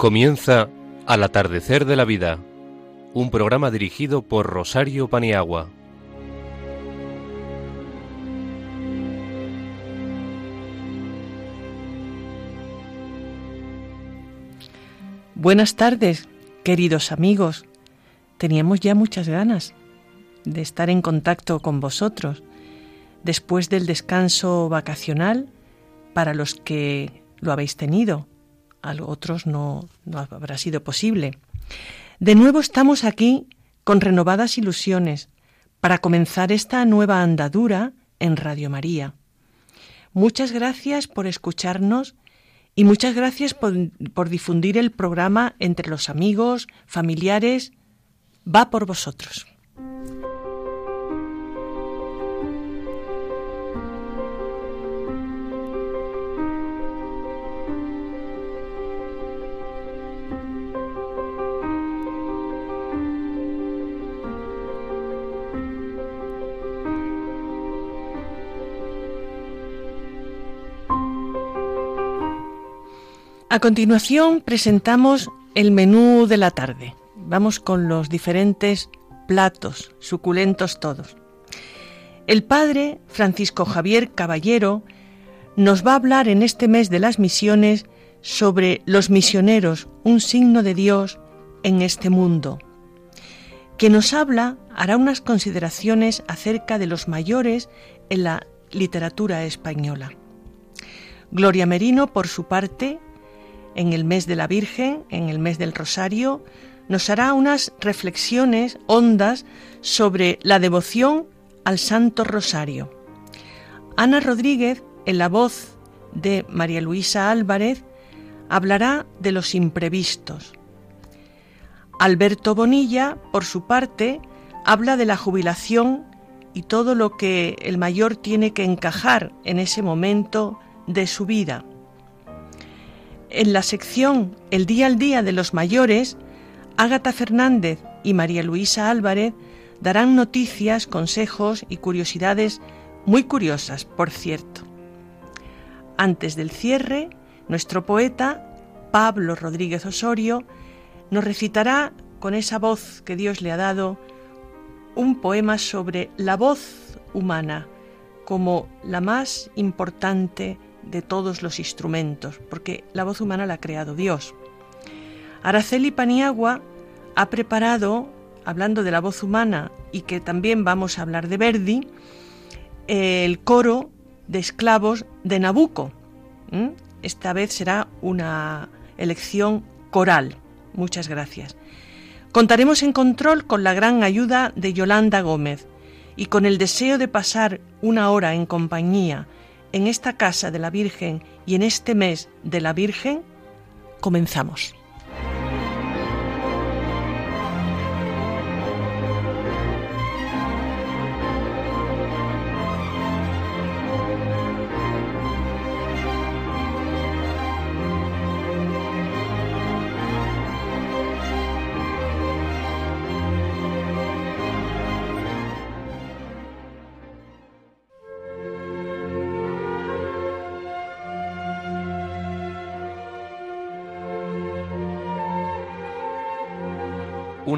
Comienza Al atardecer de la vida, un programa dirigido por Rosario Paniagua. Buenas tardes, queridos amigos. Teníamos ya muchas ganas de estar en contacto con vosotros después del descanso vacacional para los que lo habéis tenido. A otros no, no habrá sido posible. De nuevo estamos aquí con renovadas ilusiones para comenzar esta nueva andadura en Radio María. Muchas gracias por escucharnos y muchas gracias por, por, difundir el programa entre los amigos, familiares. Va por vosotros. A continuación presentamos el menú de la tarde. Vamos con los diferentes platos, suculentos todos. El padre Francisco Javier Caballero nos va a hablar en este mes de las misiones sobre los misioneros, un signo de Dios en este mundo. Que nos habla hará unas consideraciones acerca de los mayores en la literatura española. Gloria Merino, por su parte, en el mes de la Virgen, en el mes del Rosario, nos hará unas reflexiones hondas sobre la devoción al Santo Rosario. Ana Rodríguez, en la voz de María Luisa Álvarez, hablará de los imprevistos. Alberto Bonilla, por su parte, habla de la jubilación y todo lo que el mayor tiene que encajar en ese momento de su vida. En la sección El día al día de los mayores, Ágata Fernández y María Luisa Álvarez darán noticias, consejos y curiosidades muy curiosas, por cierto. Antes del cierre, nuestro poeta, Pablo Rodríguez Osorio, nos recitará con esa voz que Dios le ha dado un poema sobre la voz humana como la más importante de todos los instrumentos, porque la voz humana la ha creado Dios. Araceli Paniagua ha preparado, hablando de la voz humana y que también vamos a hablar de Verdi, el coro de esclavos de Nabucco. Esta vez será una elección coral. Muchas gracias. Contaremos en control con la gran ayuda de Yolanda Gómez y con el deseo de pasar una hora en compañía en esta casa de la Virgen y en este mes de la Virgen, comenzamos.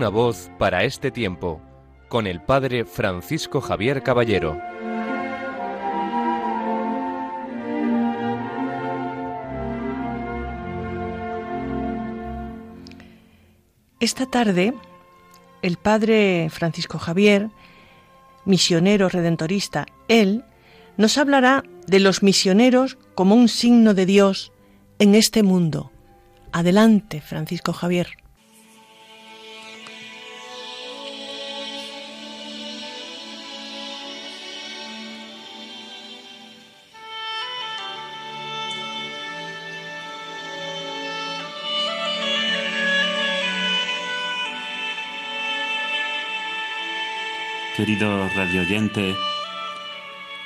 Una voz para este tiempo, con el Padre Francisco Javier Caballero. Esta tarde, el Padre Francisco Javier, misionero redentorista, él, nos hablará de los misioneros como un signo de Dios en este mundo. Adelante, Francisco Javier. Queridos radioyentes,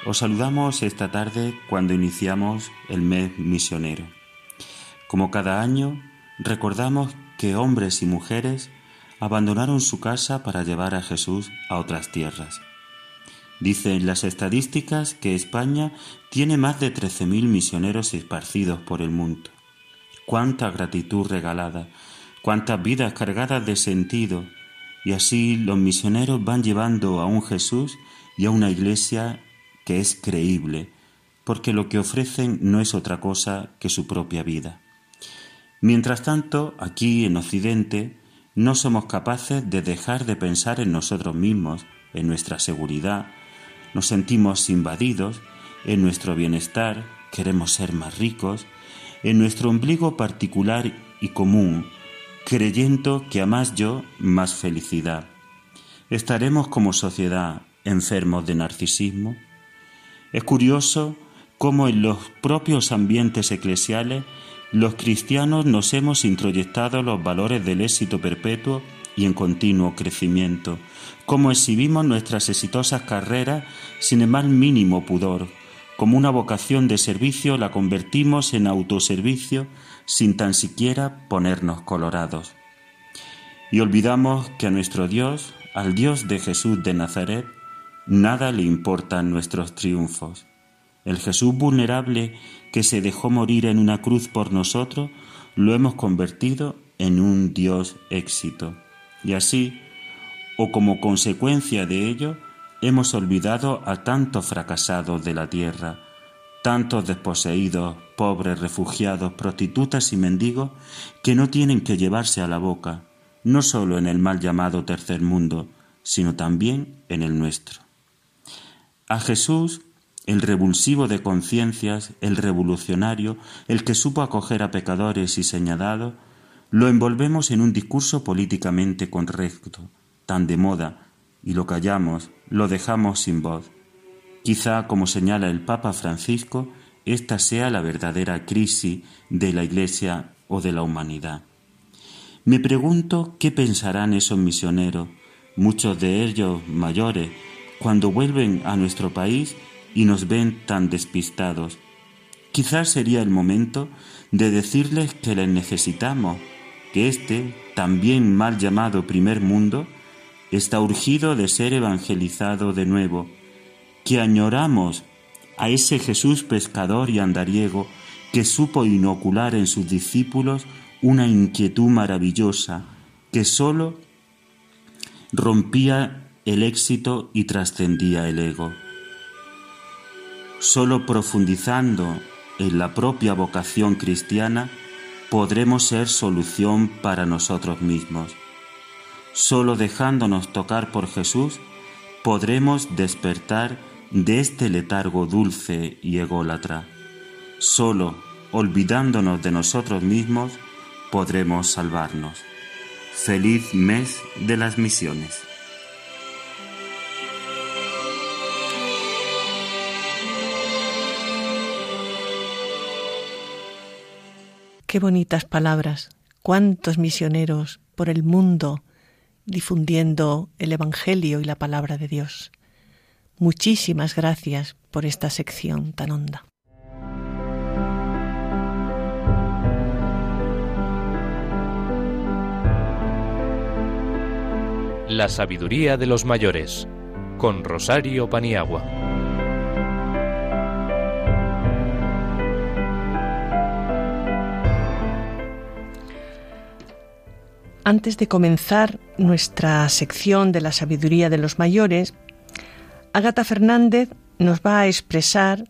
os saludamos esta tarde cuando iniciamos el mes misionero. Como cada año, recordamos que hombres y mujeres abandonaron su casa para llevar a Jesús a otras tierras. Dicen las estadísticas que España tiene más de 13.000 misioneros esparcidos por el mundo. cuánta gratitud regalada, cuántas vidas cargadas de sentido, y así los misioneros van llevando a un Jesús y a una iglesia que es creíble, porque lo que ofrecen no es otra cosa que su propia vida. Mientras tanto, aquí en Occidente, no somos capaces de dejar de pensar en nosotros mismos, en nuestra seguridad, nos sentimos invadidos, en nuestro bienestar, queremos ser más ricos, en nuestro ombligo particular y común, creyendo que a más yo, más felicidad. ¿Estaremos como sociedad enfermos de narcisismo? Es curioso cómo en los propios ambientes eclesiales los cristianos nos hemos introyectado los valores del éxito perpetuo y en continuo crecimiento, cómo exhibimos nuestras exitosas carreras sin el más mínimo pudor, como una vocación de servicio la convertimos en autoservicio sin tan siquiera ponernos colorados. Y olvidamos que a nuestro Dios, al Dios de Jesús de Nazaret, nada le importan nuestros triunfos. El Jesús vulnerable que se dejó morir en una cruz por nosotros, lo hemos convertido en un Dios éxito. Y así, o como consecuencia de ello, hemos olvidado a tantos fracasados de la tierra, tantos desposeídos, pobres, refugiados, prostitutas y mendigos que no tienen que llevarse a la boca, no solo en el mal llamado tercer mundo, sino también en el nuestro. A Jesús, el revulsivo de conciencias, el revolucionario, el que supo acoger a pecadores y señalados, lo envolvemos en un discurso políticamente correcto, tan de moda, y lo callamos, lo dejamos sin voz. Quizá, como señala el Papa Francisco, esta sea la verdadera crisis de la Iglesia o de la humanidad. Me pregunto qué pensarán esos misioneros, muchos de ellos mayores, cuando vuelven a nuestro país y nos ven tan despistados. Quizás sería el momento de decirles que les necesitamos, que este, también mal llamado primer mundo, está urgido de ser evangelizado de nuevo, que añoramos a ese Jesús pescador y andariego que supo inocular en sus discípulos una inquietud maravillosa que sólo rompía el éxito y trascendía el ego. Solo profundizando en la propia vocación cristiana podremos ser solución para nosotros mismos. Solo dejándonos tocar por Jesús podremos despertar de este letargo dulce y ególatra. Solo olvidándonos de nosotros mismos podremos salvarnos. Feliz mes de las misiones. Qué bonitas palabras. Cuántos misioneros por el mundo difundiendo el Evangelio y la palabra de Dios. Muchísimas gracias por esta sección tan honda. La sabiduría de los mayores con Rosario Paniagua. Antes de comenzar nuestra sección de la sabiduría de los mayores, Agata Fernández nos va a expresar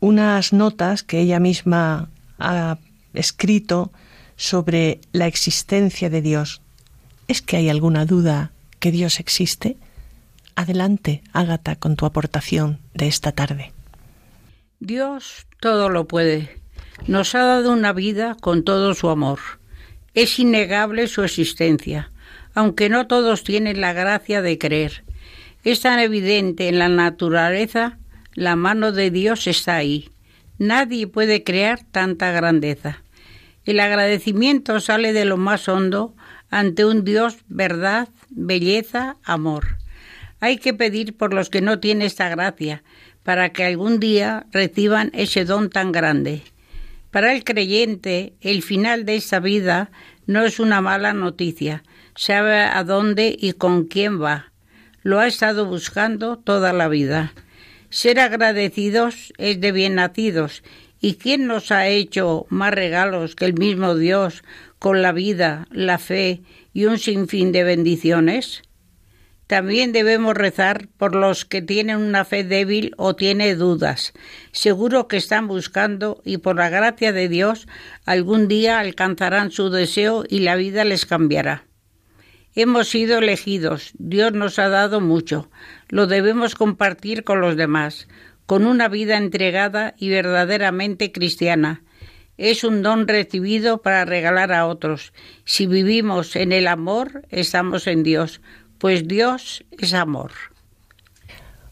unas notas que ella misma ha escrito sobre la existencia de Dios. ¿Es que hay alguna duda que Dios existe? Adelante, Ágata, con tu aportación de esta tarde. Dios todo lo puede. Nos ha dado una vida con todo su amor es innegable su existencia, aunque no todos tienen la gracia de creer. Es tan evidente en la naturaleza, la mano de Dios está ahí. Nadie puede crear tanta grandeza. El agradecimiento sale de lo más hondo ante un Dios verdad, belleza, amor. Hay que pedir por los que no tienen esta gracia, para que algún día reciban ese don tan grande. Para el creyente, el final de esta vida no es una mala noticia. Sabe a dónde y con quién va. Lo ha estado buscando toda la vida. Ser agradecidos es de bien nacidos ¿Y quién nos ha hecho más regalos que el mismo Dios con la vida, la fe y un sinfín de bendiciones? También debemos rezar por los que tienen una fe débil o tienen dudas. Seguro que están buscando y por la gracia de Dios algún día alcanzarán su deseo y la vida les cambiará. Hemos sido elegidos, Dios nos ha dado mucho, lo debemos compartir con los demás con una vida entregada y verdaderamente cristiana. Es un don recibido para regalar a otros. Si vivimos en el amor, estamos en Dios, pues Dios es amor.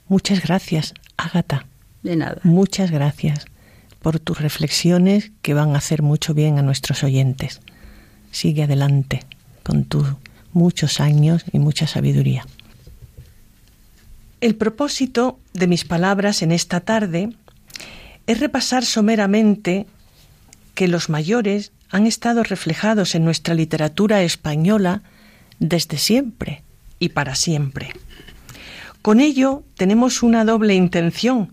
Muchas gracias, Ágata. De nada. Muchas gracias por tus reflexiones que van a hacer mucho bien a nuestros oyentes. Sigue adelante con tus muchos años y mucha sabiduría. El propósito de mis palabras en esta tarde es repasar someramente que los mayores han estado reflejados en nuestra literatura española desde siempre y para siempre. Con ello tenemos una doble intención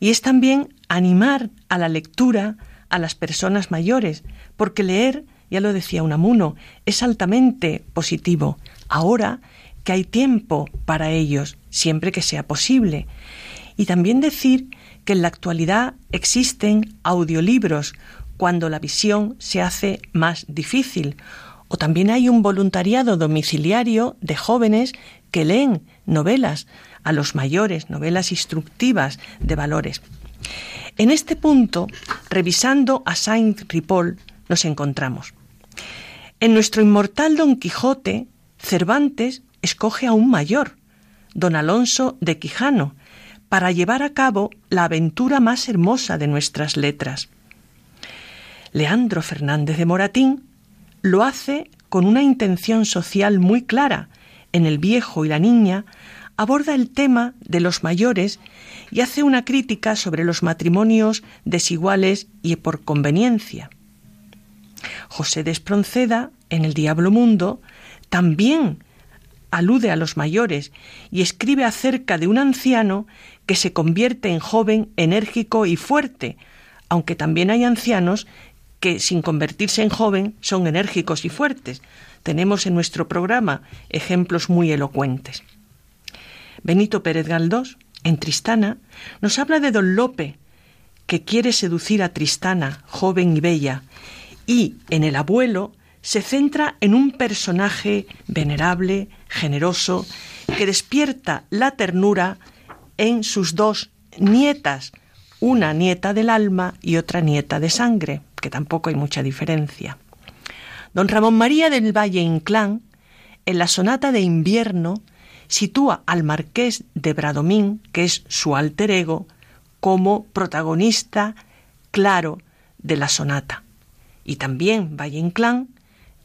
y es también animar a la lectura a las personas mayores, porque leer, ya lo decía Unamuno, es altamente positivo. Ahora que hay tiempo para ellos, siempre que sea posible. Y también decir que en la actualidad existen audiolibros cuando la visión se hace más difícil. O también hay un voluntariado domiciliario de jóvenes que leen novelas a los mayores, novelas instructivas de valores. En este punto, revisando a Saint Ripoll, nos encontramos. En nuestro inmortal Don Quijote, Cervantes escoge a un mayor, don Alonso de Quijano, para llevar a cabo la aventura más hermosa de nuestras letras. Leandro Fernández de Moratín lo hace con una intención social muy clara. En El viejo y la niña aborda el tema de los mayores y hace una crítica sobre los matrimonios desiguales y por conveniencia. José de Espronceda, en El Diablo Mundo, también alude a los mayores y escribe acerca de un anciano que se convierte en joven, enérgico y fuerte, aunque también hay ancianos que sin convertirse en joven son enérgicos y fuertes. Tenemos en nuestro programa ejemplos muy elocuentes. Benito Pérez Galdós, en Tristana, nos habla de don Lope, que quiere seducir a Tristana, joven y bella, y en el abuelo se centra en un personaje venerable, generoso, que despierta la ternura en sus dos nietas, una nieta del alma y otra nieta de sangre, que tampoco hay mucha diferencia. Don Ramón María del Valle Inclán, en la sonata de invierno, sitúa al marqués de Bradomín, que es su alter ego, como protagonista claro de la sonata. Y también Valle Inclán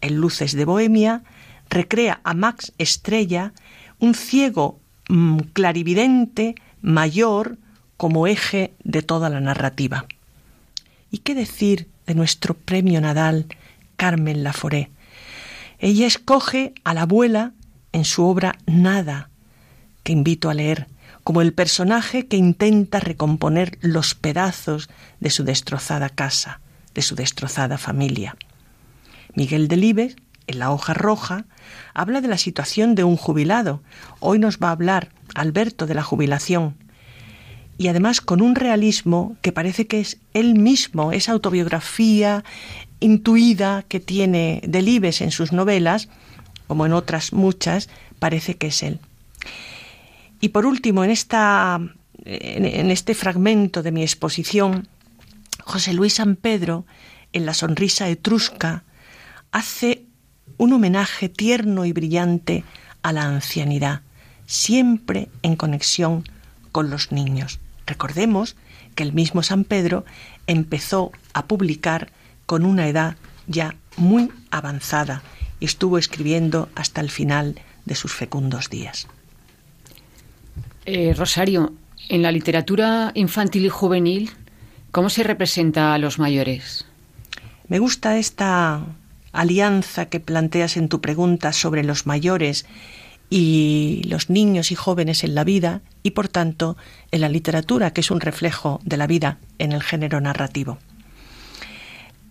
en Luces de Bohemia, recrea a Max Estrella, un ciego mm, clarividente mayor como eje de toda la narrativa. ¿Y qué decir de nuestro premio Nadal, Carmen Laforé? Ella escoge a la abuela en su obra Nada, que invito a leer, como el personaje que intenta recomponer los pedazos de su destrozada casa, de su destrozada familia. Miguel Delibes, en la hoja roja, habla de la situación de un jubilado. Hoy nos va a hablar Alberto de la jubilación. Y además con un realismo que parece que es él mismo, esa autobiografía intuida que tiene Delibes en sus novelas, como en otras muchas, parece que es él. Y por último, en, esta, en este fragmento de mi exposición, José Luis San Pedro, en La sonrisa etrusca, hace un homenaje tierno y brillante a la ancianidad, siempre en conexión con los niños. Recordemos que el mismo San Pedro empezó a publicar con una edad ya muy avanzada y estuvo escribiendo hasta el final de sus fecundos días. Eh, Rosario, en la literatura infantil y juvenil, ¿cómo se representa a los mayores? Me gusta esta alianza que planteas en tu pregunta sobre los mayores y los niños y jóvenes en la vida y por tanto en la literatura que es un reflejo de la vida en el género narrativo.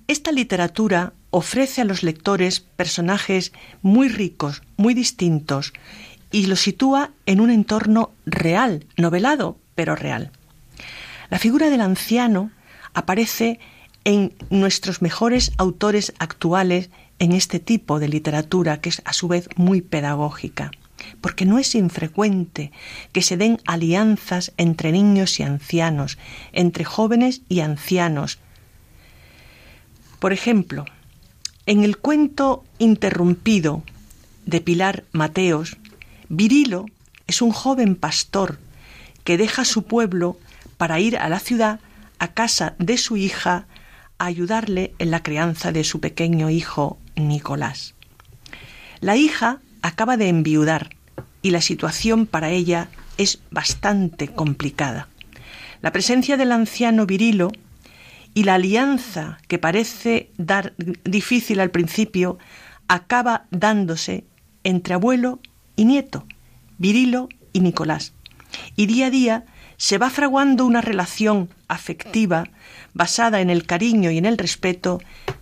Esta literatura ofrece a los lectores personajes muy ricos, muy distintos, y los sitúa en un entorno real, novelado, pero real. La figura del anciano aparece en nuestros mejores autores actuales en este tipo de literatura que es a su vez muy pedagógica, porque no es infrecuente que se den alianzas entre niños y ancianos, entre jóvenes y ancianos. Por ejemplo, en el cuento interrumpido de Pilar Mateos, Virilo es un joven pastor que deja su pueblo para ir a la ciudad a casa de su hija a ayudarle en la crianza de su pequeño hijo Nicolás. La hija acaba de enviudar y la situación para ella es bastante complicada. La presencia del anciano Virilo y la alianza que parece dar difícil al principio acaba dándose entre abuelo y nieto, Virilo y Nicolás. Y día a día se va fraguando una relación afectiva basada en el cariño y en el respeto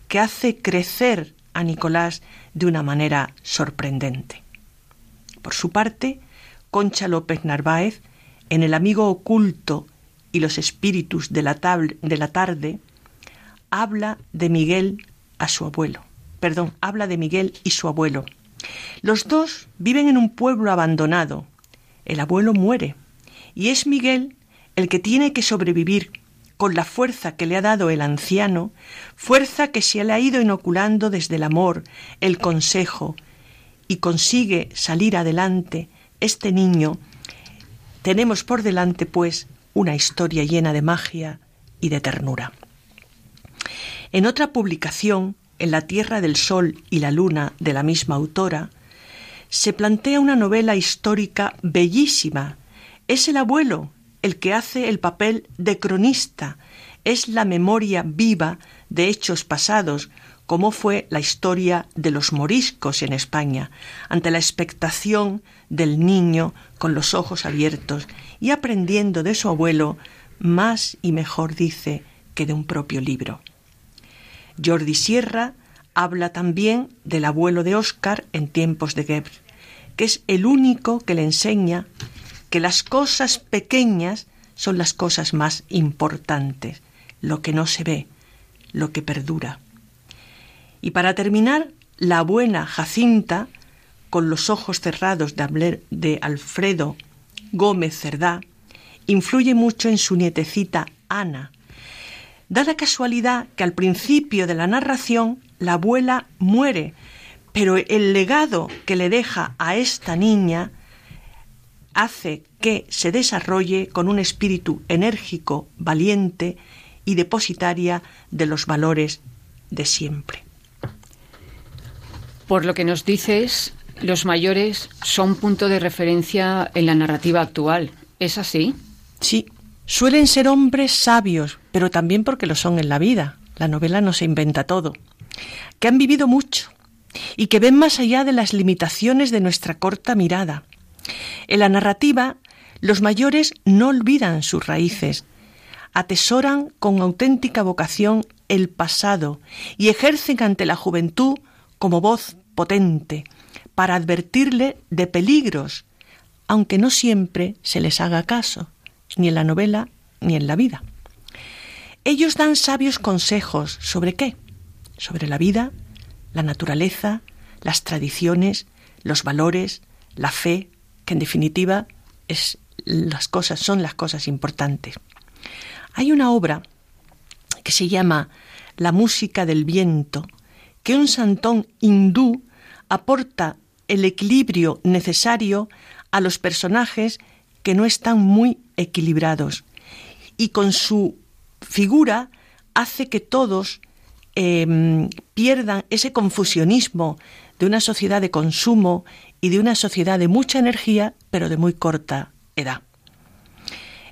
que hace crecer a Nicolás de una manera sorprendente. Por su parte, Concha López Narváez, en El amigo oculto y los espíritus de la, de la tarde, habla de Miguel a su abuelo. Perdón, habla de Miguel y su abuelo. Los dos viven en un pueblo abandonado. El abuelo muere y es Miguel el que tiene que sobrevivir con la fuerza que le ha dado el anciano, fuerza que se le ha ido inoculando desde el amor, el consejo, y consigue salir adelante este niño, tenemos por delante, pues, una historia llena de magia y de ternura. En otra publicación, En la Tierra del Sol y la Luna, de la misma autora, se plantea una novela histórica bellísima. Es el abuelo el que hace el papel de cronista, es la memoria viva de hechos pasados, como fue la historia de los moriscos en España, ante la expectación del niño con los ojos abiertos y aprendiendo de su abuelo más y mejor dice que de un propio libro. Jordi Sierra habla también del abuelo de Oscar en tiempos de Gebr, que es el único que le enseña que las cosas pequeñas son las cosas más importantes, lo que no se ve, lo que perdura. Y para terminar, la buena Jacinta, con los ojos cerrados de, Alfredo Gómez Cerdá, influye mucho en su nietecita Ana. Da la casualidad que al principio de la narración la abuela muere, pero el legado que le deja a esta niña hace que se desarrolle con un espíritu enérgico, valiente y depositaria de los valores de siempre. Por lo que nos dices, los mayores son punto de referencia en la narrativa actual. ¿Es así? Sí. Suelen ser hombres sabios, pero también porque lo son en la vida. La novela no se inventa todo. Que han vivido mucho y que ven más allá de las limitaciones de nuestra corta mirada. En la narrativa, los mayores no olvidan sus raíces, atesoran con auténtica vocación el pasado y ejercen ante la juventud como voz potente para advertirle de peligros, aunque no siempre se les haga caso, ni en la novela ni en la vida. Ellos dan sabios consejos sobre qué? Sobre la vida, la naturaleza, las tradiciones, los valores, la fe, que en definitiva es las cosas son las cosas importantes. Hay una obra que se llama La música del viento, que un santón hindú aporta el equilibrio necesario a los personajes que no están muy equilibrados y con su figura hace que todos em, pierdan ese confusionismo de una sociedad de consumo y de una sociedad de mucha energía, pero de muy corta edad.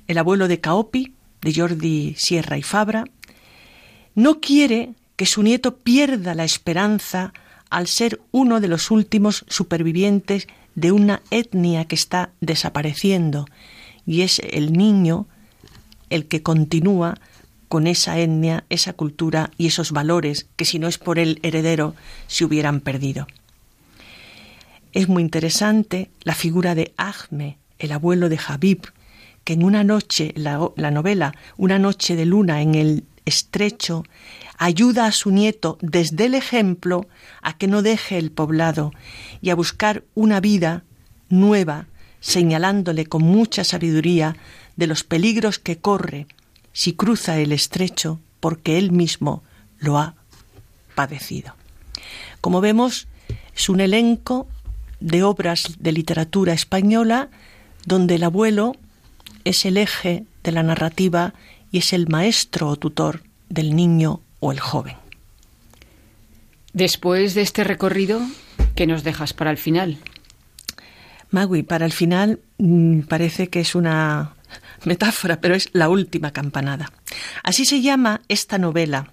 El abuelo de Caopi, de Jordi Sierra y Fabra, no quiere que su nieto pierda la esperanza al ser uno de los últimos supervivientes de una etnia que está desapareciendo y es el niño el que continúa con esa etnia, esa cultura y esos valores que si no es por el heredero se hubieran perdido. Es muy interesante la figura de Ahme, el abuelo de Habib, que en una noche, la, la novela Una noche de luna en el estrecho, ayuda a su nieto desde el ejemplo a que no deje el poblado y a buscar una vida nueva, señalándole con mucha sabiduría de los peligros que corre si cruza el estrecho porque él mismo lo ha padecido. Como vemos, es un elenco de obras de literatura española donde el abuelo es el eje de la narrativa y es el maestro o tutor del niño o el joven. Después de este recorrido, ¿qué nos dejas para el final? Magui, para el final mm, parece que es una metáfora, pero es la última campanada. Así se llama esta novela,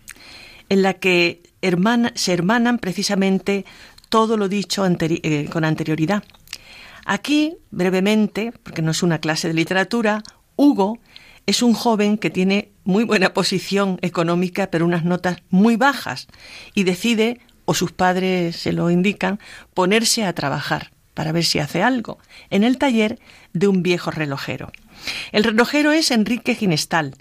en la que se hermanan precisamente todo lo dicho eh, con anterioridad. Aquí, brevemente, porque no es una clase de literatura, Hugo es un joven que tiene muy buena posición económica, pero unas notas muy bajas, y decide, o sus padres se lo indican, ponerse a trabajar para ver si hace algo, en el taller de un viejo relojero. El relojero es Enrique Ginestal.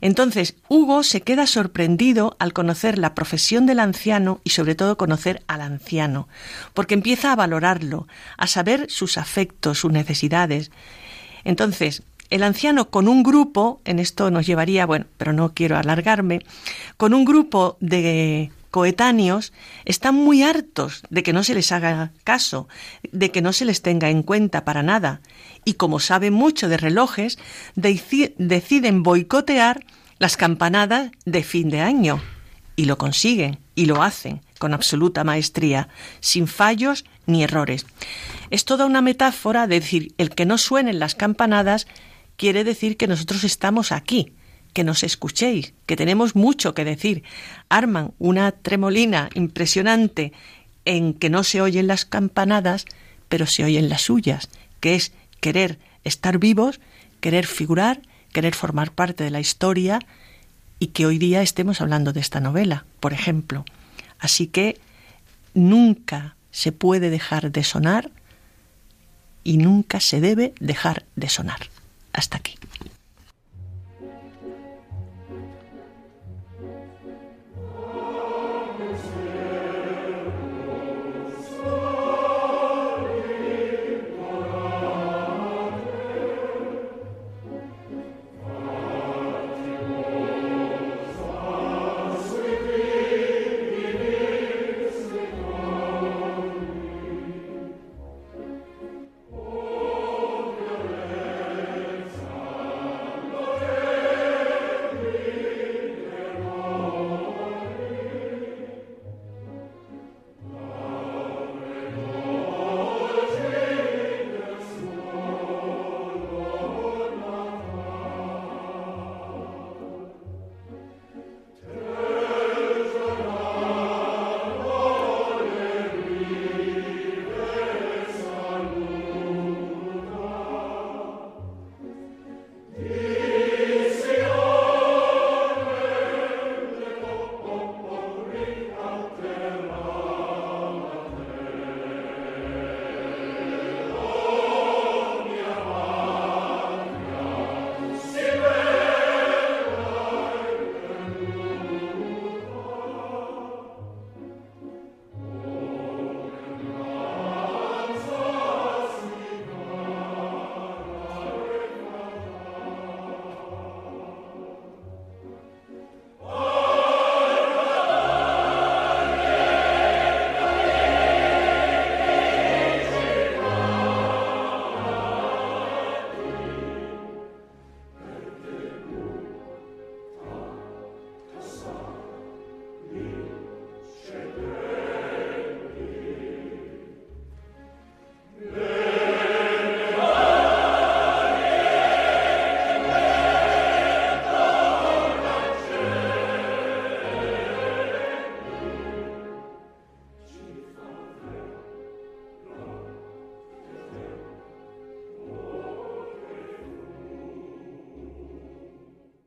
Entonces, Hugo se queda sorprendido al conocer la profesión del anciano y sobre todo conocer al anciano, porque empieza a valorarlo, a saber sus afectos, sus necesidades. Entonces, el anciano con un grupo, en esto nos llevaría, bueno, pero no quiero alargarme, con un grupo de coetáneos están muy hartos de que no se les haga caso, de que no se les tenga en cuenta para nada, y como saben mucho de relojes, deciden boicotear las campanadas de fin de año. Y lo consiguen, y lo hacen con absoluta maestría, sin fallos ni errores. Es toda una metáfora de decir, el que no suenen las campanadas quiere decir que nosotros estamos aquí, que nos escuchéis, que tenemos mucho que decir. Arman una tremolina impresionante en que no se oyen las campanadas, pero se oyen las suyas, que es querer estar vivos, querer figurar, querer formar parte de la historia y que hoy día estemos hablando de esta novela, por ejemplo. Así que nunca se puede dejar de sonar y nunca se debe dejar de sonar. Hasta aquí.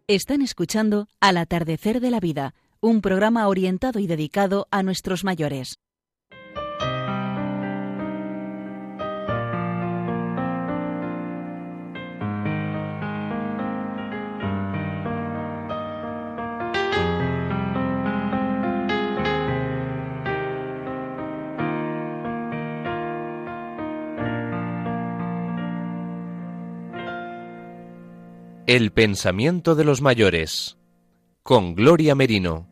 Están escuchando Al atardecer de la vida, un programa orientado y dedicado a nuestros mayores. El pensamiento de los mayores con Gloria Merino.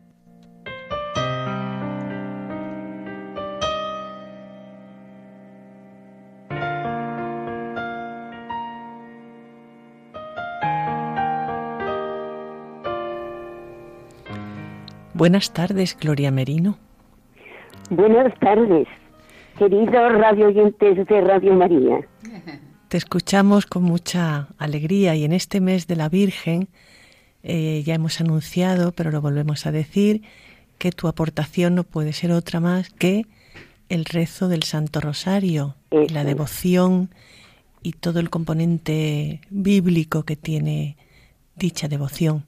Buenas tardes, Gloria Merino. Buenas tardes, queridos radio oyentes de Radio María. Te escuchamos con mucha alegría y en este mes de la Virgen eh, ya hemos anunciado, pero lo volvemos a decir, que tu aportación no puede ser otra más que el rezo del Santo Rosario, y la devoción y todo el componente bíblico que tiene dicha devoción.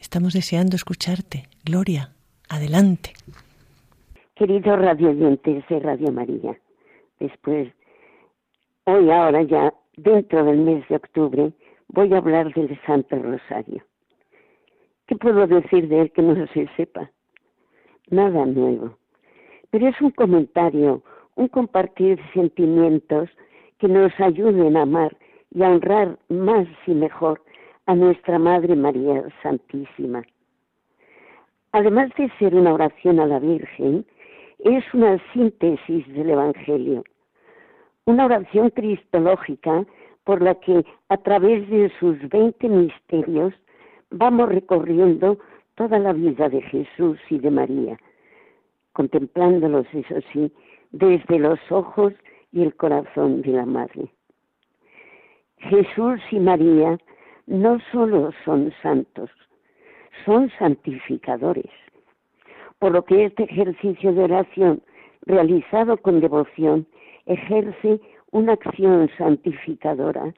Estamos deseando escucharte. Gloria, adelante. Queridos radio oyentes de Radio María, después, hoy ahora ya dentro del mes de octubre voy a hablar del Santo Rosario. ¿Qué puedo decir de él que no se sepa? Nada nuevo. Pero es un comentario, un compartir sentimientos que nos ayuden a amar y a honrar más y mejor a nuestra Madre María Santísima. Además de ser una oración a la Virgen, es una síntesis del Evangelio una oración cristológica por la que a través de sus veinte misterios vamos recorriendo toda la vida de Jesús y de María, contemplándolos, eso sí, desde los ojos y el corazón de la Madre. Jesús y María no solo son santos, son santificadores, por lo que este ejercicio de oración realizado con devoción ejerce una acción santificadora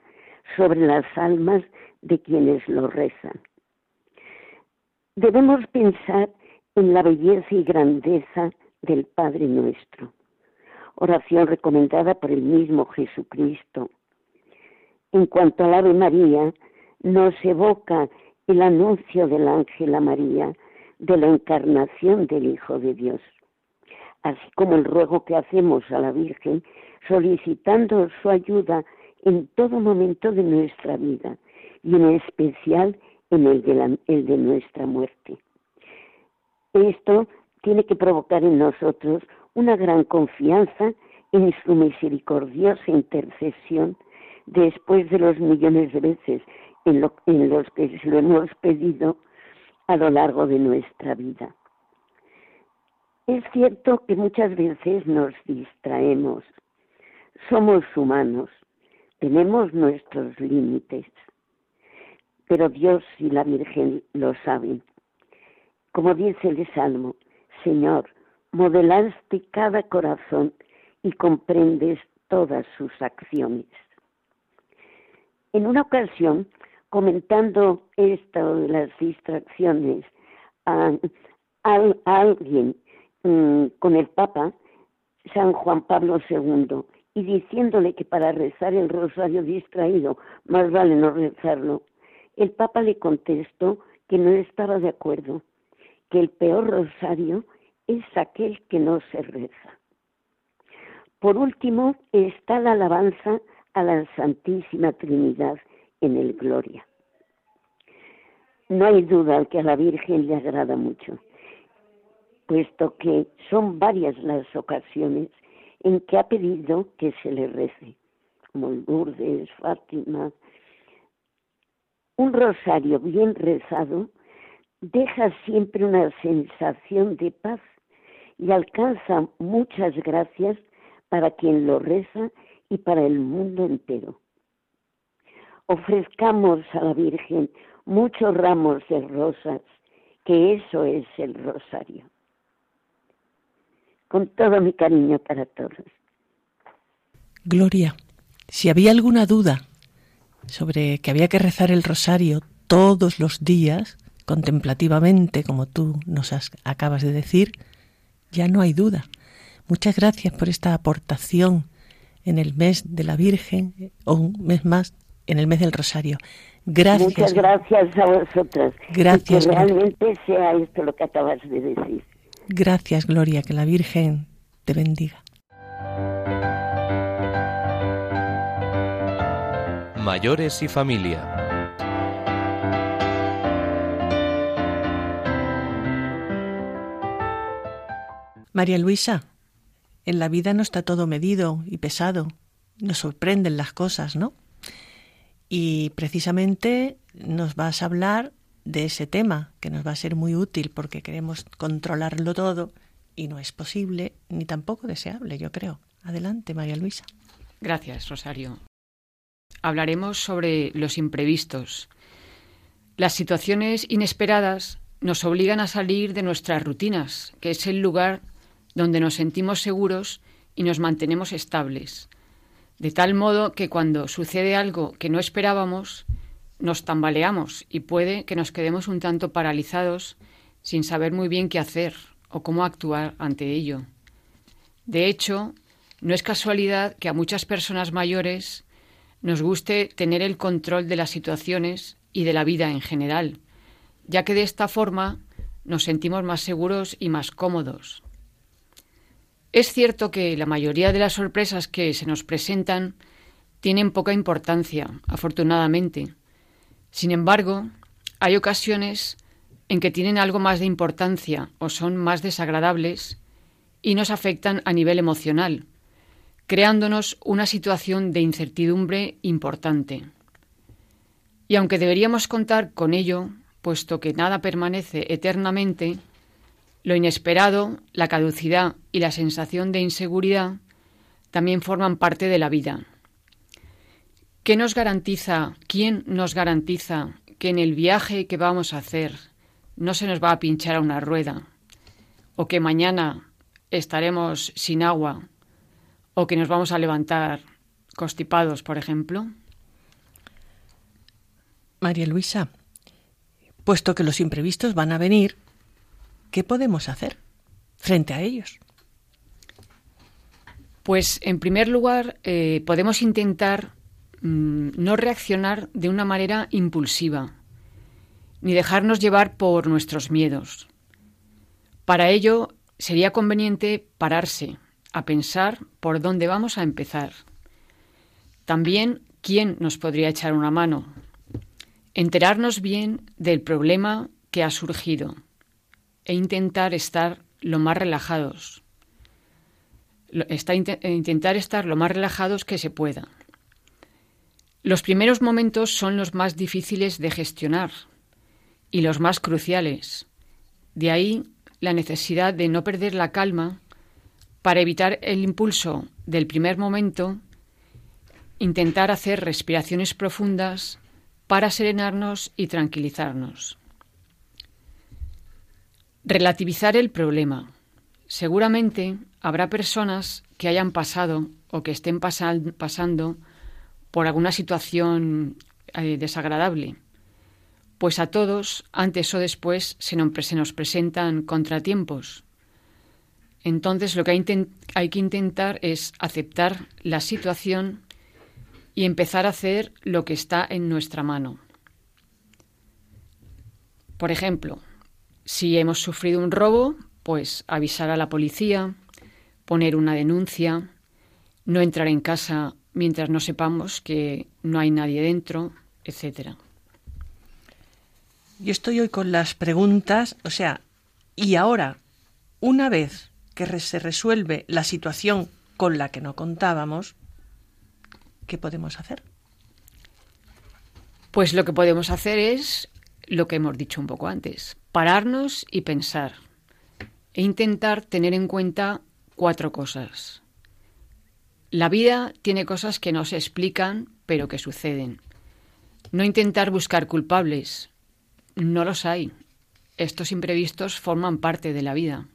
sobre las almas de quienes lo rezan. Debemos pensar en la belleza y grandeza del Padre nuestro, oración recomendada por el mismo Jesucristo. En cuanto al Ave María, nos evoca el anuncio del ángel a María de la encarnación del Hijo de Dios así como el ruego que hacemos a la Virgen, solicitando su ayuda en todo momento de nuestra vida y en especial en el de, el de nuestra muerte. Esto tiene que provocar en nosotros una gran confianza en su misericordiosa intercesión después de los millones de veces en los que se lo hemos pedido a lo largo de nuestra vida. Es cierto que muchas veces nos distraemos. Somos humanos, tenemos nuestros límites, pero Dios y la Virgen lo saben. Como dice el Salmo, Señor, modelaste cada corazón y comprendes todas sus acciones. En una ocasión, comentando esto de las distracciones, a, alguien Mm, con el Papa, San Juan Pablo II, y diciéndole que para rezar el rosario distraído más vale no rezarlo, el Papa le contestó que no estaba de acuerdo, que el peor rosario es aquel que no se reza. Por último está la alabanza a la Santísima Trinidad en el Gloria. No hay duda que a la Virgen le agrada mucho puesto que son varias las ocasiones en que ha pedido que se le rece, como Lourdes, Fátima. Un rosario bien rezado deja siempre una sensación de paz y alcanza muchas gracias para quien lo reza y para el mundo entero. Ofrezcamos a la Virgen muchos ramos de rosas, que eso es el rosario con todo mi cariño para todos. Gloria, si había alguna duda sobre que había que rezar el rosario todos los días, contemplativamente, como tú nos acabas de decir, ya no hay duda. Muchas gracias por esta aportación en el mes de la Virgen o un mes más en el mes del Rosario. Gracias. Muchas gracias a vosotras. Gracias. que realmente sea esto lo que acabas de decir. Gracias, Gloria. Que la Virgen te bendiga. Mayores y familia. María Luisa, en la vida no está todo medido y pesado. Nos sorprenden las cosas, ¿no? Y precisamente nos vas a hablar de ese tema, que nos va a ser muy útil porque queremos controlarlo todo y no es posible ni tampoco deseable, yo creo. Adelante, María Luisa. Gracias, Rosario. Hablaremos sobre los imprevistos. Las situaciones inesperadas nos obligan a salir de nuestras rutinas, que es el lugar donde nos sentimos seguros y nos mantenemos estables de tal modo que cuando sucede algo que no esperábamos, nos tambaleamos y puede que nos quedemos un tanto paralizados sin saber muy bien qué hacer o cómo actuar ante ello. De hecho, no es casualidad que a muchas personas mayores nos guste tener el control de las situaciones y de la vida en general, ya que de esta forma nos sentimos más seguros y más cómodos. Es cierto que la mayoría de las sorpresas que se nos presentan tienen poca importancia, afortunadamente. Sin embargo, hay ocasiones en que tienen algo más de importancia o son más desagradables y nos afectan a nivel emocional, creándonos una situación de incertidumbre importante. Y aunque deberíamos contar con ello, puesto que nada permanece eternamente, lo inesperado, la caducidad y la sensación de inseguridad también forman parte de la vida. ¿Qué nos garantiza, quién nos garantiza que en el viaje que vamos a hacer no se nos va a pinchar a una rueda? ¿O que mañana estaremos sin agua? ¿O que nos vamos a levantar constipados, por ejemplo? María Luisa, puesto que los imprevistos van a venir, ¿qué podemos hacer frente a ellos? Pues en primer lugar eh, podemos intentar mm, no reaccionar de una manera impulsiva, ni dejarnos llevar por nuestros miedos. Para ello sería conveniente pararse, a pensar por dónde vamos a empezar. También quién nos podría echar una mano. Enterarnos bien del problema que ha surgido e intentar estar lo más relajados. Está, e intentar estar lo más relajados que se pueda. Los primeros momentos son los más difíciles de gestionar y los más cruciales. De ahí la necesidad de no perder la calma para evitar el impulso del primer momento, intentar hacer respiraciones profundas para serenarnos y tranquilizarnos. Relativizar el problema. Seguramente habrá personas que hayan pasado o que estén pasando por alguna situación eh, desagradable, pues a todos, antes o después, se nos, presentan contratiempos. Entonces lo que hay que intentar es aceptar la situación y empezar a hacer lo que está en nuestra mano. Por ejemplo, si hemos sufrido un robo, pues avisar a la policía, poner una denuncia, no entrar en casa mientras no sepamos que no hay nadie dentro, etcétera. Yo estoy hoy con las preguntas, o sea, y ahora, una vez que se resuelve la situación con la que no contábamos, ¿qué podemos hacer? Pues lo que podemos hacer es lo que hemos dicho un poco antes, pararnos y pensar e intentar tener en cuenta cuatro cosas. La vida tiene cosas que no se explican, pero que suceden. No intentar buscar culpables. No los hay. Estos imprevistos forman parte de la vida.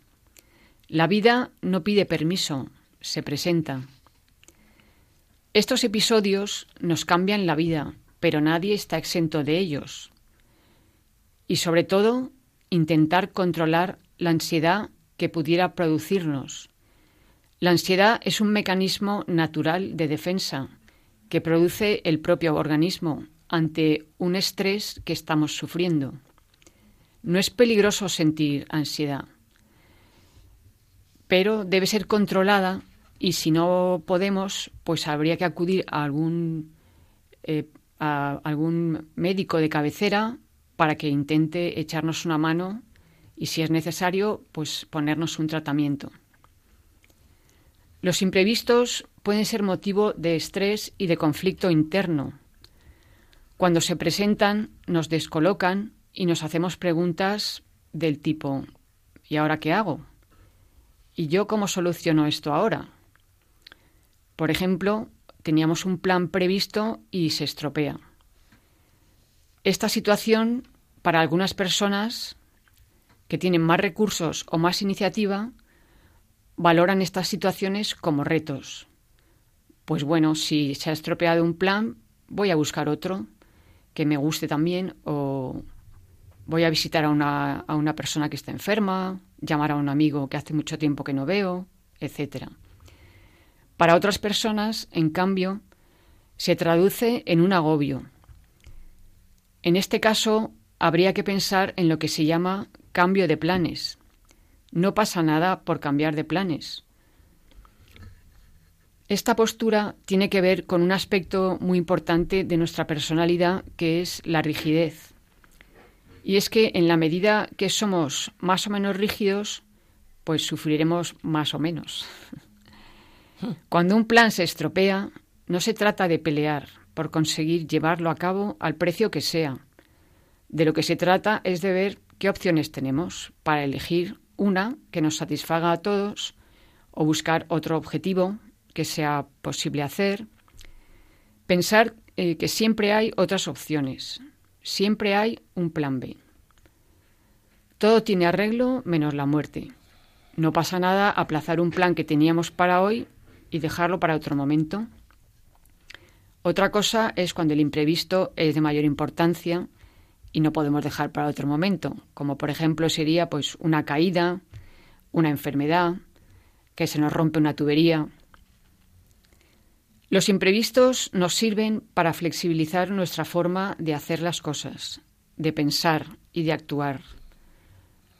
La vida no pide permiso, se presenta. Estos episodios nos cambian la vida, pero nadie está exento de ellos. y sobre todo intentar controlar la ansiedad que pudiera producirnos. La ansiedad es un mecanismo natural de defensa que produce el propio organismo ante un estrés que estamos sufriendo. No es peligroso sentir ansiedad, pero debe ser controlada y si no podemos, pues habría que acudir a algún, eh, a algún médico de cabecera para que intente echarnos una mano y si es necesario, pues ponernos un tratamiento. Los imprevistos pueden ser motivo de estrés y de conflicto interno. Cuando se presentan, nos descolocan y nos hacemos preguntas del tipo ¿y ahora qué hago? ¿Y yo cómo soluciono esto ahora? Por ejemplo, teníamos un plan previsto y se estropea. Esta situación, para algunas personas que tienen más recursos o más iniciativa, valoran estas situaciones como retos. Pues bueno, si se ha estropeado un plan, voy a buscar otro que me guste también o voy a visitar a una, a una persona que está enferma, llamar a un amigo que hace mucho tiempo que no veo, etcétera. Para otras personas, en cambio, se traduce en un agobio. En este caso, habría que pensar en lo que se llama cambio de planes. No pasa nada por cambiar de planes. Esta postura tiene que ver con un aspecto muy importante de nuestra personalidad, que es la rigidez. Y es que en la medida que somos más o menos rígidos, pues sufriremos más o menos. Cuando un plan se estropea, no se trata de pelear por conseguir llevarlo a cabo al precio que sea. De lo que se trata es de ver qué opciones tenemos para elegir una que nos satisfaga a todos o buscar otro objetivo que sea posible hacer. Pensar eh, que siempre hay otras opciones, siempre hay un plan B. Todo tiene arreglo menos la muerte. No pasa nada aplazar un plan que teníamos para hoy y dejarlo para otro momento. Otra cosa es cuando el imprevisto es de mayor importancia y no podemos dejar para otro momento, como por ejemplo sería pues una caída, una enfermedad, que se nos rompe una tubería. Los imprevistos nos sirven para flexibilizar nuestra forma de hacer las cosas, de pensar y de actuar.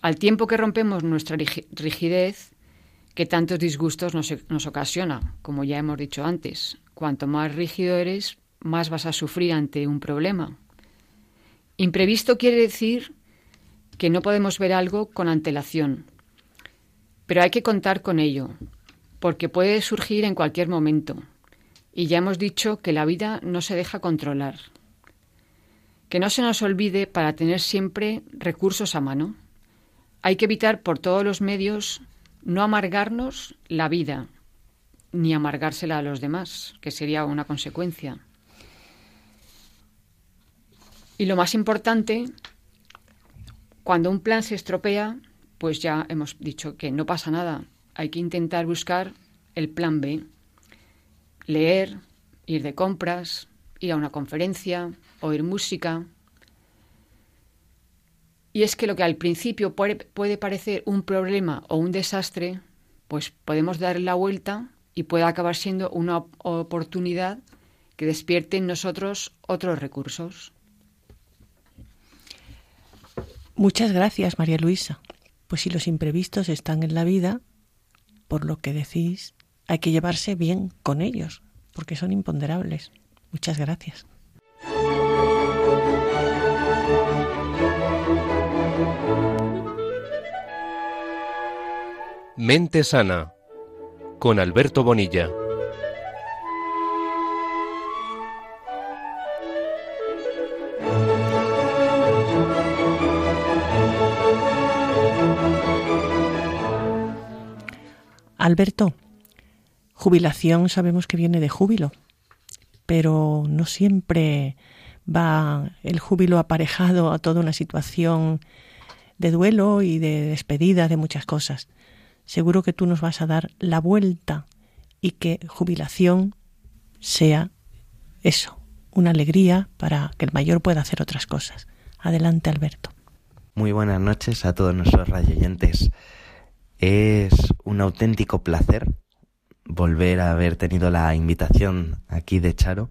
Al tiempo que rompemos nuestra rigidez, que tantos disgustos nos, nos ocasiona, como ya hemos dicho antes. Cuanto más rígido eres, más vas a sufrir ante un problema. Imprevisto quiere decir que no podemos ver algo con antelación, pero hay que contar con ello, porque puede surgir en cualquier momento. Y ya hemos dicho que la vida no se deja controlar. Que no se nos olvide para tener siempre recursos a mano. Hay que evitar por todos los medios no amargarnos la vida, ni amargársela a los demás, que sería una consecuencia. Y lo más importante, cuando un plan se estropea, pues ya hemos dicho que no pasa nada. Hay que intentar buscar el plan B. Leer, ir de compras, ir a una conferencia, oír música, y es que lo que al principio puede parecer un problema o un desastre, pues podemos darle la vuelta y puede acabar siendo una oportunidad que despierte en nosotros otros recursos. Muchas gracias, María Luisa. Pues si los imprevistos están en la vida, por lo que decís, hay que llevarse bien con ellos, porque son imponderables. Muchas gracias. Mente Sana con Alberto Bonilla. Alberto, jubilación sabemos que viene de júbilo, pero no siempre va el júbilo aparejado a toda una situación de duelo y de despedida de muchas cosas seguro que tú nos vas a dar la vuelta y que jubilación sea eso, una alegría para que el mayor pueda hacer otras cosas. Adelante, Alberto. Muy buenas noches a todos nuestros radioyentes. Es un auténtico placer volver a haber tenido la invitación aquí de Charo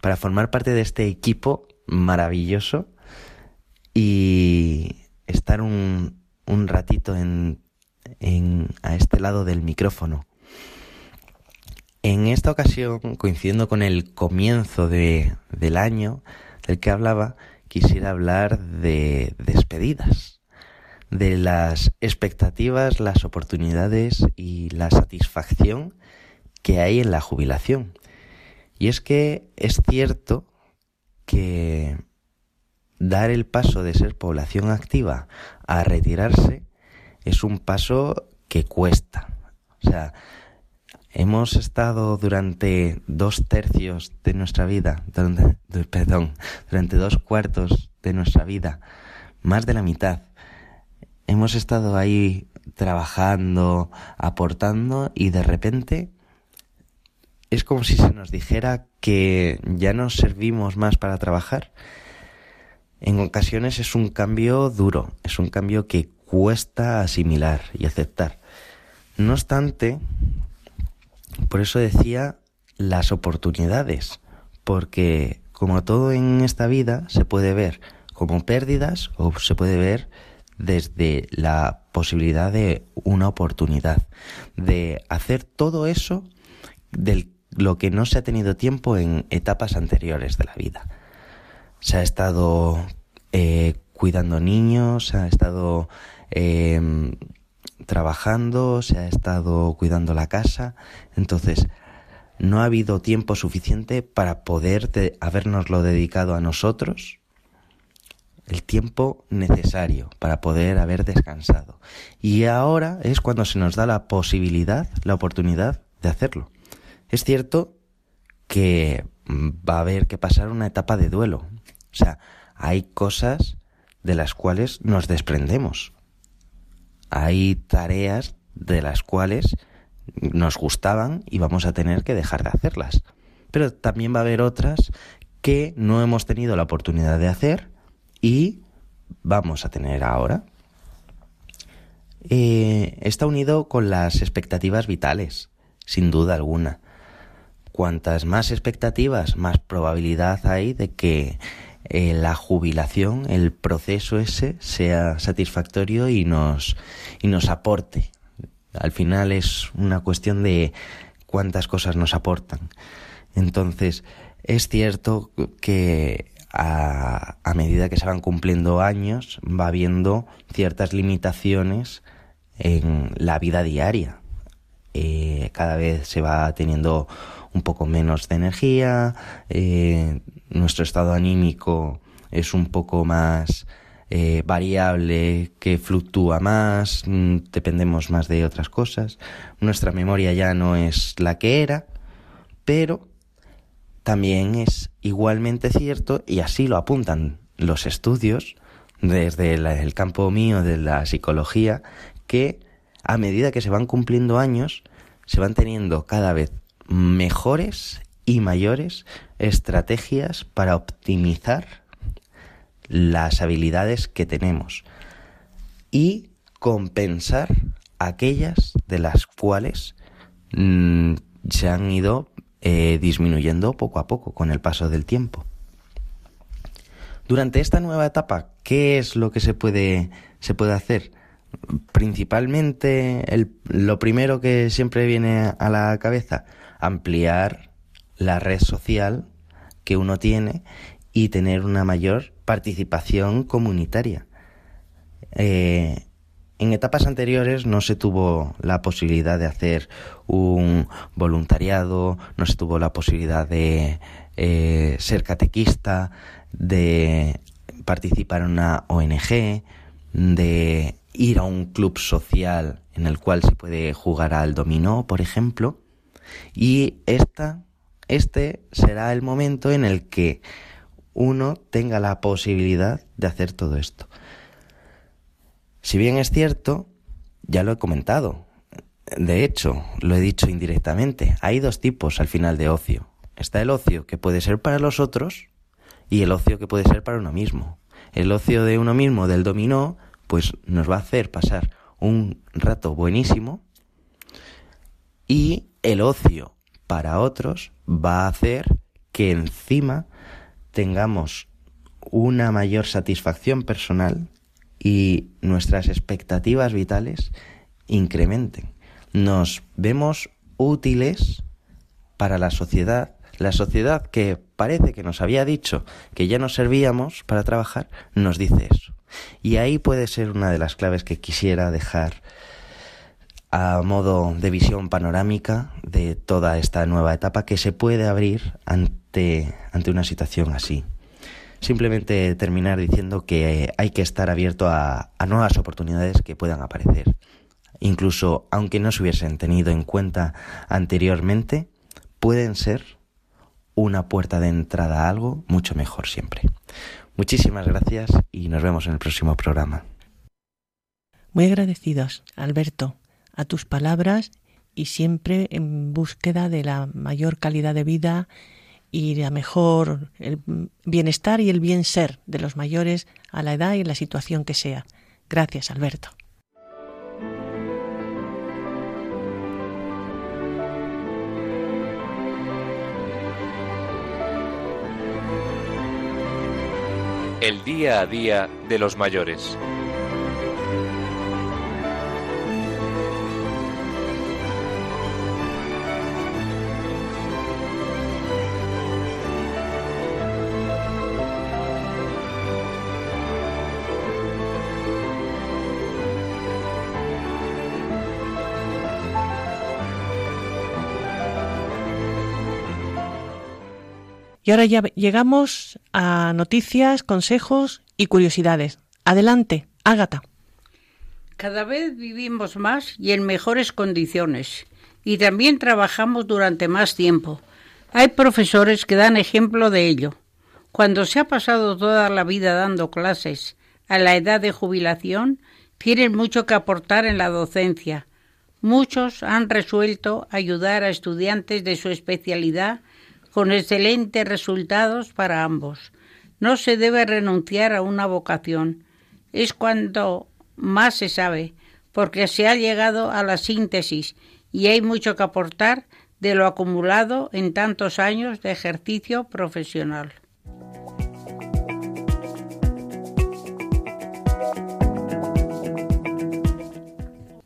para formar parte de este equipo maravilloso y estar un, un ratito en, en, a este lado del micrófono. En esta ocasión, coincidiendo con el comienzo de, del año del que hablaba, quisiera hablar de despedidas, de las expectativas, las oportunidades y la satisfacción que hay en la jubilación. Y es que es cierto que dar el paso de ser población activa a retirarse es un paso que cuesta. O sea, hemos estado durante dos tercios de nuestra vida, perdón, durante dos cuartos de nuestra vida, más de la mitad, hemos estado ahí trabajando, aportando y de repente es como si se nos dijera que ya no servimos más para trabajar. En ocasiones es un cambio duro, es un cambio que cuesta asimilar y aceptar. No obstante, por eso decía las oportunidades, porque como todo en esta vida se puede ver como pérdidas o se puede ver desde la posibilidad de una oportunidad, de hacer todo eso del lo que no se ha tenido tiempo en etapas anteriores de la vida. Se ha estado eh, cuidando niños, se ha estado em, trabajando, se ha estado cuidando la casa, entonces no ha habido tiempo suficiente para poder habernoslo dedicado a nosotros, el tiempo necesario para poder haber descansado. Y ahora es cuando se nos da la posibilidad, la oportunidad de hacerlo. Es cierto que va a haber que pasar una etapa de duelo. O sea, hay cosas de las cuales nos desprendemos. Hay tareas de las cuales nos gustaban y vamos a tener que dejar de hacerlas. Pero también va a haber otras que no hemos tenido la oportunidad de hacer y vamos a tener ahora. Eh, está unido con las expectativas vitales, sin duda alguna cuantas más expectativas, más probabilidad hay de que eh, la jubilación, el proceso ese, sea satisfactorio y nos, y nos aporte. Al final es una cuestión de cuántas cosas nos aportan. Entonces, es cierto que a, medida que se van cumpliendo años va habiendo ciertas limitaciones en la vida diaria. Eh, cada vez se va teniendo un poco menos de energía, eh, nuestro estado anímico es un poco más eh, variable, que fluctúa más, mm, dependemos más de otras cosas, nuestra memoria ya no es la que era, pero también es igualmente cierto, y así lo apuntan los estudios, desde el campo mío de la psicología, que a medida que se van cumpliendo años, se van teniendo cada vez mejores y mayores estrategias para optimizar las habilidades que tenemos y compensar aquellas de las cuales mm, se han ido eh, disminuyendo poco a poco con el paso del tiempo. Durante esta nueva etapa, ¿qué es lo que se puede, se puede hacer? Principalmente, lo primero que siempre viene a la cabeza, ampliar la red social que uno tiene y tener una mayor participación comunitaria. Eh, en etapas anteriores no se tuvo la posibilidad de hacer un voluntariado, no se tuvo la posibilidad de eh, ser catequista, de participar en una ONG, de ir a un club social en el cual se puede jugar al dominó, por ejemplo. Y esta, este será el momento en el que uno tenga la posibilidad de hacer todo esto. Si bien es cierto, ya lo he comentado, de hecho, lo he dicho indirectamente, hay dos tipos al final de ocio. Está el ocio que puede ser para los otros y el ocio que puede ser para uno mismo. El ocio de uno mismo, del dominó, pues nos va a hacer pasar un rato buenísimo y el ocio para otros va a hacer que encima tengamos una mayor satisfacción personal y nuestras expectativas vitales incrementen. Nos vemos útiles para la sociedad. La sociedad que parece que nos había dicho que ya nos servíamos para trabajar, nos dice eso. Y ahí puede ser una de las claves que quisiera dejar a modo de visión panorámica de toda esta nueva etapa que se puede abrir ante, ante una situación así. Simplemente terminar diciendo que hay que estar abierto a, a nuevas oportunidades que puedan aparecer. Incluso aunque no se hubiesen tenido en cuenta anteriormente, pueden ser una puerta de entrada a algo mucho mejor siempre. Muchísimas gracias y nos vemos en el próximo programa. Muy agradecidos, Alberto, a tus palabras y siempre en búsqueda de la mayor calidad de vida y la mejor el bienestar y el bien ser de los mayores a la edad y la situación que sea. Gracias, Alberto. El día a día de los mayores. Y ahora ya llegamos a noticias, consejos y curiosidades. Adelante, Ágata. Cada vez vivimos más y en mejores condiciones. Y también trabajamos durante más tiempo. Hay profesores que dan ejemplo de ello. Cuando se ha pasado toda la vida dando clases a la edad de jubilación, tienen mucho que aportar en la docencia. Muchos han resuelto ayudar a estudiantes de su especialidad con excelentes resultados para ambos. No se debe renunciar a una vocación. Es cuando más se sabe, porque se ha llegado a la síntesis y hay mucho que aportar de lo acumulado en tantos años de ejercicio profesional.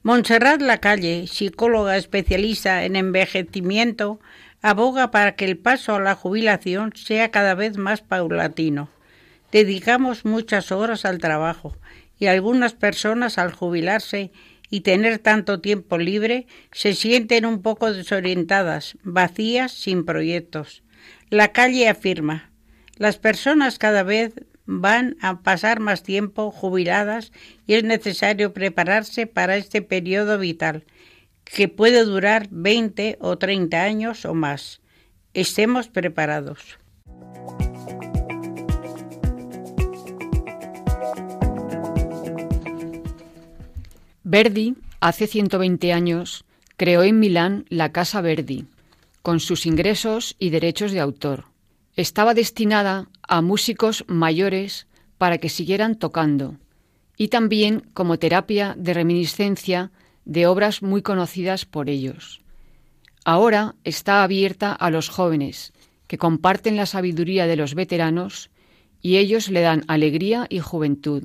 Montserrat Lacalle, psicóloga especialista en envejecimiento, aboga para que el paso a la jubilación sea cada vez más paulatino. Dedicamos muchas horas al trabajo y algunas personas al jubilarse y tener tanto tiempo libre se sienten un poco desorientadas, vacías, sin proyectos. La calle afirma, las personas cada vez van a pasar más tiempo jubiladas y es necesario prepararse para este periodo vital que puede durar 20 o 30 años o más. Estemos preparados. Verdi, hace 120 años, creó en Milán la Casa Verdi, con sus ingresos y derechos de autor. Estaba destinada a músicos mayores para que siguieran tocando, y también como terapia de reminiscencia de obras muy conocidas por ellos. Ahora está abierta a los jóvenes, que comparten la sabiduría de los veteranos, y ellos le dan alegría y juventud.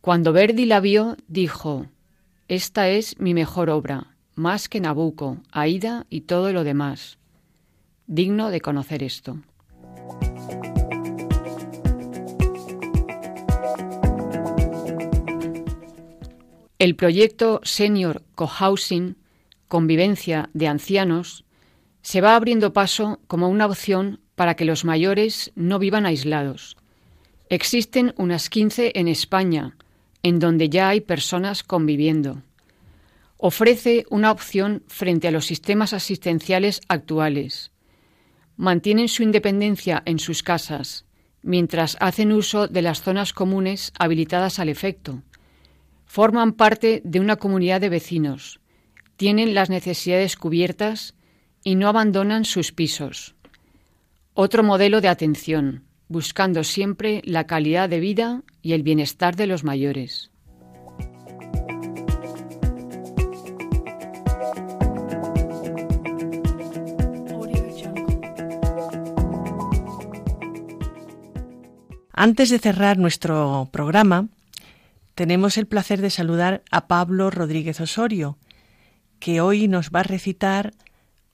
Cuando Verdi la vio, dijo, Esta es mi mejor obra, más que Nabucco, Aida y todo lo demás. Digno de conocer esto. El proyecto Senior Cohousing, Convivencia de Ancianos, se va abriendo paso como una opción para que los mayores no vivan aislados. Existen unas 15 en España, en donde ya hay personas conviviendo. Ofrece una opción frente a los sistemas asistenciales actuales. Mantienen su independencia en sus casas, mientras hacen uso de las zonas comunes habilitadas al efecto, Forman parte de una comunidad de vecinos, tienen las necesidades cubiertas y no abandonan sus pisos. Otro modelo de atención. buscando siempre la calidad de vida y el bienestar de los mayores. Antes de cerrar nuestro programa, tenemos el placer de saludar a Pablo Rodríguez Osorio, que hoy nos va a recitar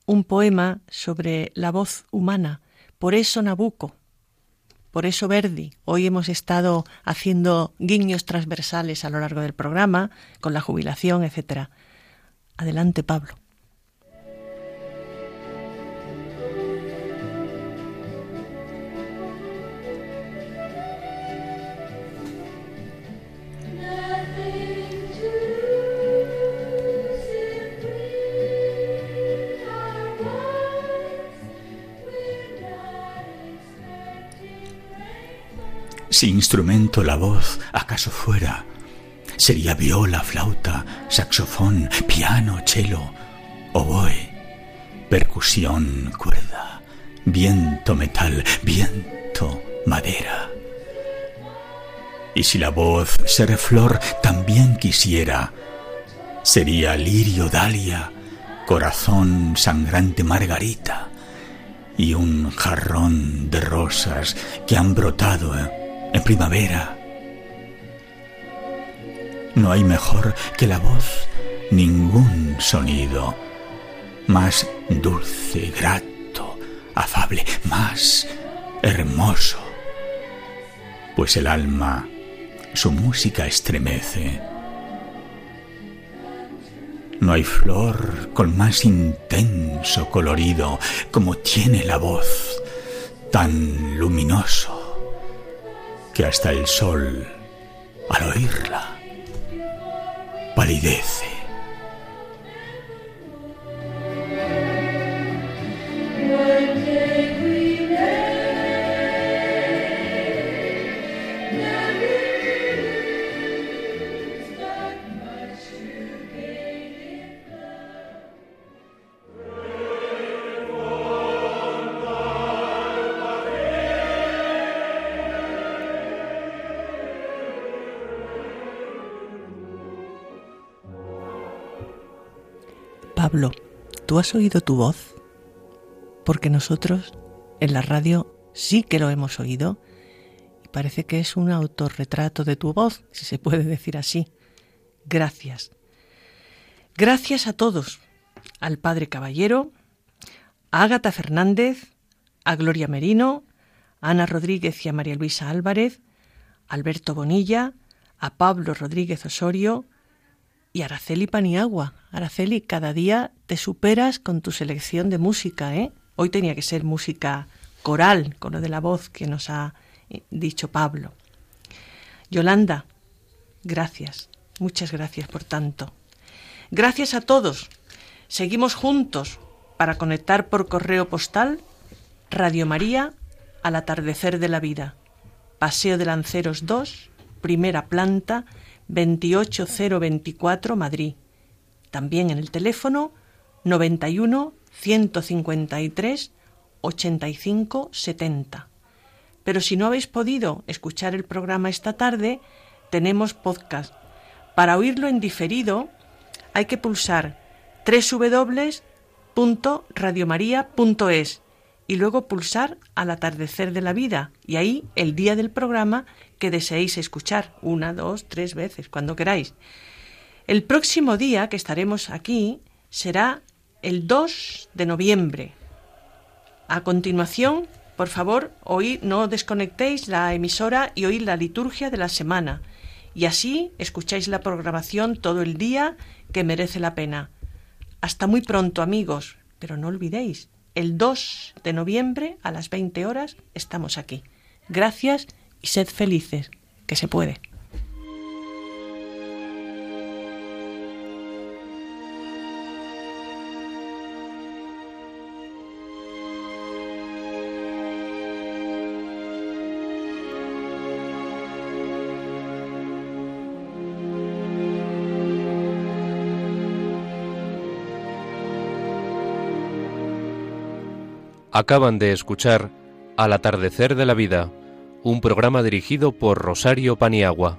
un poema sobre la voz humana. Por eso Nabucco, por eso Verdi. Hoy hemos estado haciendo guiños transversales a lo largo del programa, con la jubilación, etc. Adelante, Pablo. Si instrumento la voz acaso fuera, sería viola, flauta, saxofón, piano, cello, oboe, percusión, cuerda, viento, metal, viento, madera. Y si la voz ser flor también quisiera, sería lirio, dalia, corazón, sangrante, margarita y un jarrón de rosas que han brotado en primavera. No hay mejor que la voz, ningún sonido, más dulce, grato, afable, más hermoso, pues el alma su música estremece. No hay flor con más intenso colorido como tiene la voz, tan luminoso que hasta el sol, al oírla, palidece. ¿Tú has oído tu voz? Porque nosotros en la radio sí que lo hemos oído y parece que es un autorretrato de tu voz, si se puede decir así. Gracias. Gracias a todos, al Padre Caballero, a Ágata Fernández, a Gloria Merino, a Ana Rodríguez y a María Luisa Álvarez, a Alberto Bonilla, a Pablo Rodríguez Osorio, y Araceli Paniagua. Araceli, cada día te superas con tu selección de música, ¿eh? Hoy tenía que ser música coral, con lo de la voz que nos ha eh, dicho Pablo. Yolanda, gracias, muchas gracias por tanto. Gracias a todos. Seguimos juntos para conectar por correo postal Radio María al atardecer de la vida. Paseo de Lanceros 2, primera planta, 28024 Madrid. También en el teléfono 91 153 85 70. Pero si no habéis podido escuchar el programa esta tarde, tenemos podcast. Para oírlo en diferido hay que pulsar www.radiomaria.es y luego pulsar al atardecer de la vida y ahí el día del programa que deseéis escuchar, una, dos, tres veces, cuando queráis. El próximo día que estaremos aquí será el 2 de noviembre. A continuación, por favor, oíd, no desconectéis la emisora y oíd la liturgia de la semana. Y así escucháis la programación todo el día que merece la pena. Hasta muy pronto, amigos, pero no olvidéis, el 2 de noviembre a las 20 horas estamos aquí. Gracias y sed felices, que se puede. Acaban de escuchar Al atardecer de la vida un programa dirigido por Rosario Paniagua.